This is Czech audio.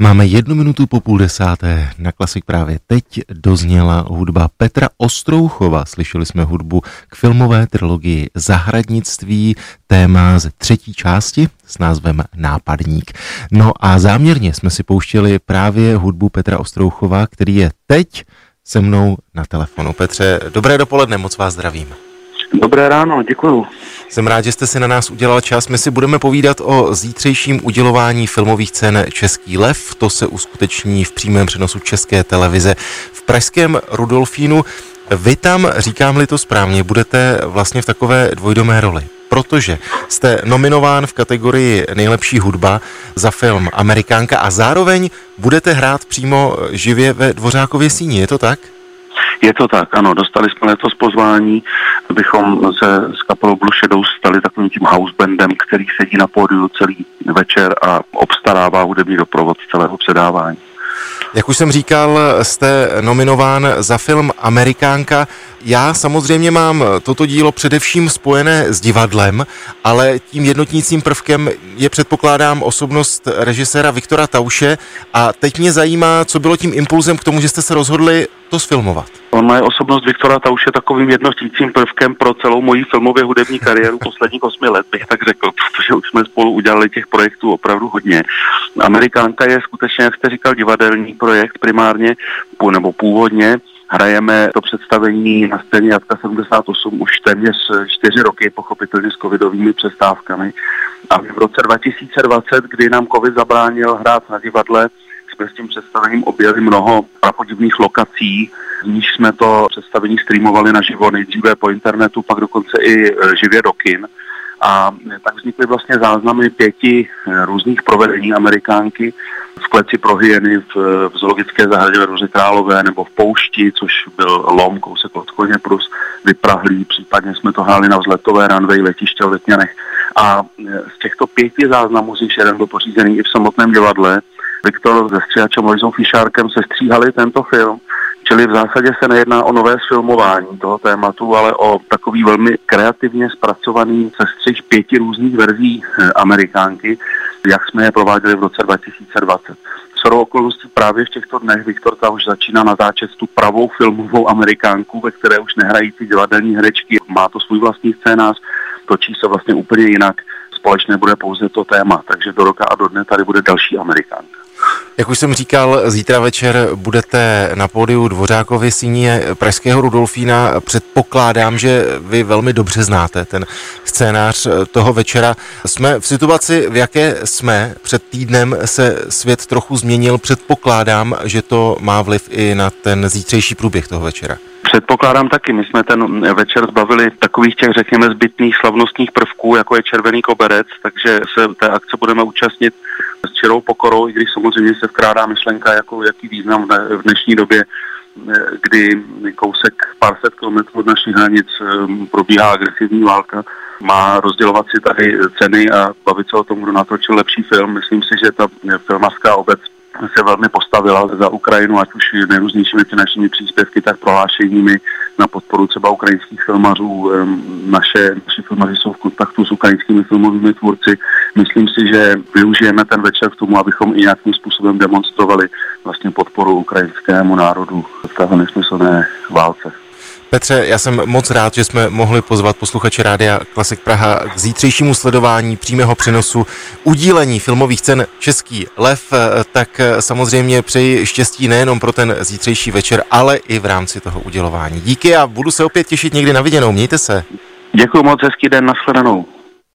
Máme jednu minutu po půl desáté. Na klasik právě teď dozněla hudba Petra Ostrouchova. Slyšeli jsme hudbu k filmové trilogii Zahradnictví, téma ze třetí části s názvem Nápadník. No a záměrně jsme si pouštěli právě hudbu Petra Ostrouchova, který je teď se mnou na telefonu. Petře, dobré dopoledne, moc vás zdravím. Dobré ráno, děkuju. Jsem rád, že jste si na nás udělal čas. My si budeme povídat o zítřejším udělování filmových cen Český lev. To se uskuteční v přímém přenosu České televize v pražském Rudolfínu. Vy tam, říkám-li to správně, budete vlastně v takové dvojdomé roli protože jste nominován v kategorii nejlepší hudba za film Amerikánka a zároveň budete hrát přímo živě ve Dvořákově síni, je to tak? Je to tak, ano, dostali jsme letos pozvání, abychom se s kapelou Blue Shadows stali takovým tím housebandem, který sedí na pódiu celý večer a obstarává hudební doprovod celého předávání. Jak už jsem říkal, jste nominován za film Amerikánka. Já samozřejmě mám toto dílo především spojené s divadlem, ale tím jednotnícím prvkem je předpokládám osobnost režiséra Viktora Tauše a teď mě zajímá, co bylo tím impulzem k tomu, že jste se rozhodli to sfilmovat. On je osobnost Viktora Tauše takovým jednotícím prvkem pro celou moji filmově hudební kariéru posledních osmi let, bych tak řekl, protože už jsme spolu udělali těch projektů opravdu hodně. Amerikánka je skutečně, jak jste říkal, divadelní projekt primárně, nebo původně, Hrajeme to představení na scéně Jatka 78 už téměř čtyři roky, pochopitelně s covidovými přestávkami. A v roce 2020, kdy nám covid zabránil hrát na divadle, jsme s tím představením objeli mnoho prapodivných lokací, z níž jsme to představení streamovali naživo nejdříve po internetu, pak dokonce i e, živě do kin. A tak vznikly vlastně záznamy pěti e, různých provedení Amerikánky v kleci pro hyeny v, v zoologické zahradě ve Králové nebo v poušti, což byl lom, kousek od koně plus vyprahlý, případně jsme to hráli na vzletové runway letiště v Letňanech. A e, z těchto pěti záznamů, z jeden byl pořízený i v samotném divadle, Viktor se stříhačem Lojzou Fišárkem se stříhali tento film, čili v zásadě se nejedná o nové filmování toho tématu, ale o takový velmi kreativně zpracovaný sestřih pěti různých verzí eh, Amerikánky, jak jsme je prováděli v roce 2020. Shodou okolností právě v těchto dnech Viktorka už začíná natáčet tu pravou filmovou Amerikánku, ve které už nehrají ty divadelní herečky. Má to svůj vlastní scénář, točí se vlastně úplně jinak. Společné bude pouze to téma, takže do roka a do dne tady bude další Amerikánka. Jak už jsem říkal, zítra večer budete na pódiu Dvořákovy síně Pražského Rudolfína. Předpokládám, že vy velmi dobře znáte ten scénář toho večera. Jsme v situaci, v jaké jsme. Před týdnem se svět trochu změnil. Předpokládám, že to má vliv i na ten zítřejší průběh toho večera. Předpokládám taky. My jsme ten večer zbavili takových těch, řekněme, zbytných slavnostních prvků, jako je červený koberec, takže se té akce budeme účastnit s čirou pokorou, i když samozřejmě se vkrádá myšlenka, jako jaký význam v dnešní době kdy kousek pár set kilometrů od našich hranic um, probíhá agresivní válka, má rozdělovat si tady ceny a bavit se o tom, kdo natočil lepší film. Myslím si, že ta filmařská obec se velmi postavila za Ukrajinu, ať už nejrůznějšími finančními příspěvky, tak prohlášeními na podporu třeba ukrajinských filmařů. Naše, naše filmaři jsou v kontaktu s ukrajinskými filmovými tvůrci. Myslím si, že využijeme ten večer k tomu, abychom i nějakým způsobem demonstrovali vlastně podporu ukrajinskému národu v této nesmyslné válce. Petře, já jsem moc rád, že jsme mohli pozvat posluchače Rádia Klasik Praha k zítřejšímu sledování přímého přenosu udílení filmových cen Český lev, tak samozřejmě přeji štěstí nejenom pro ten zítřejší večer, ale i v rámci toho udělování. Díky a budu se opět těšit někdy na viděnou. Mějte se. Děkuji moc, hezký den, nashledanou.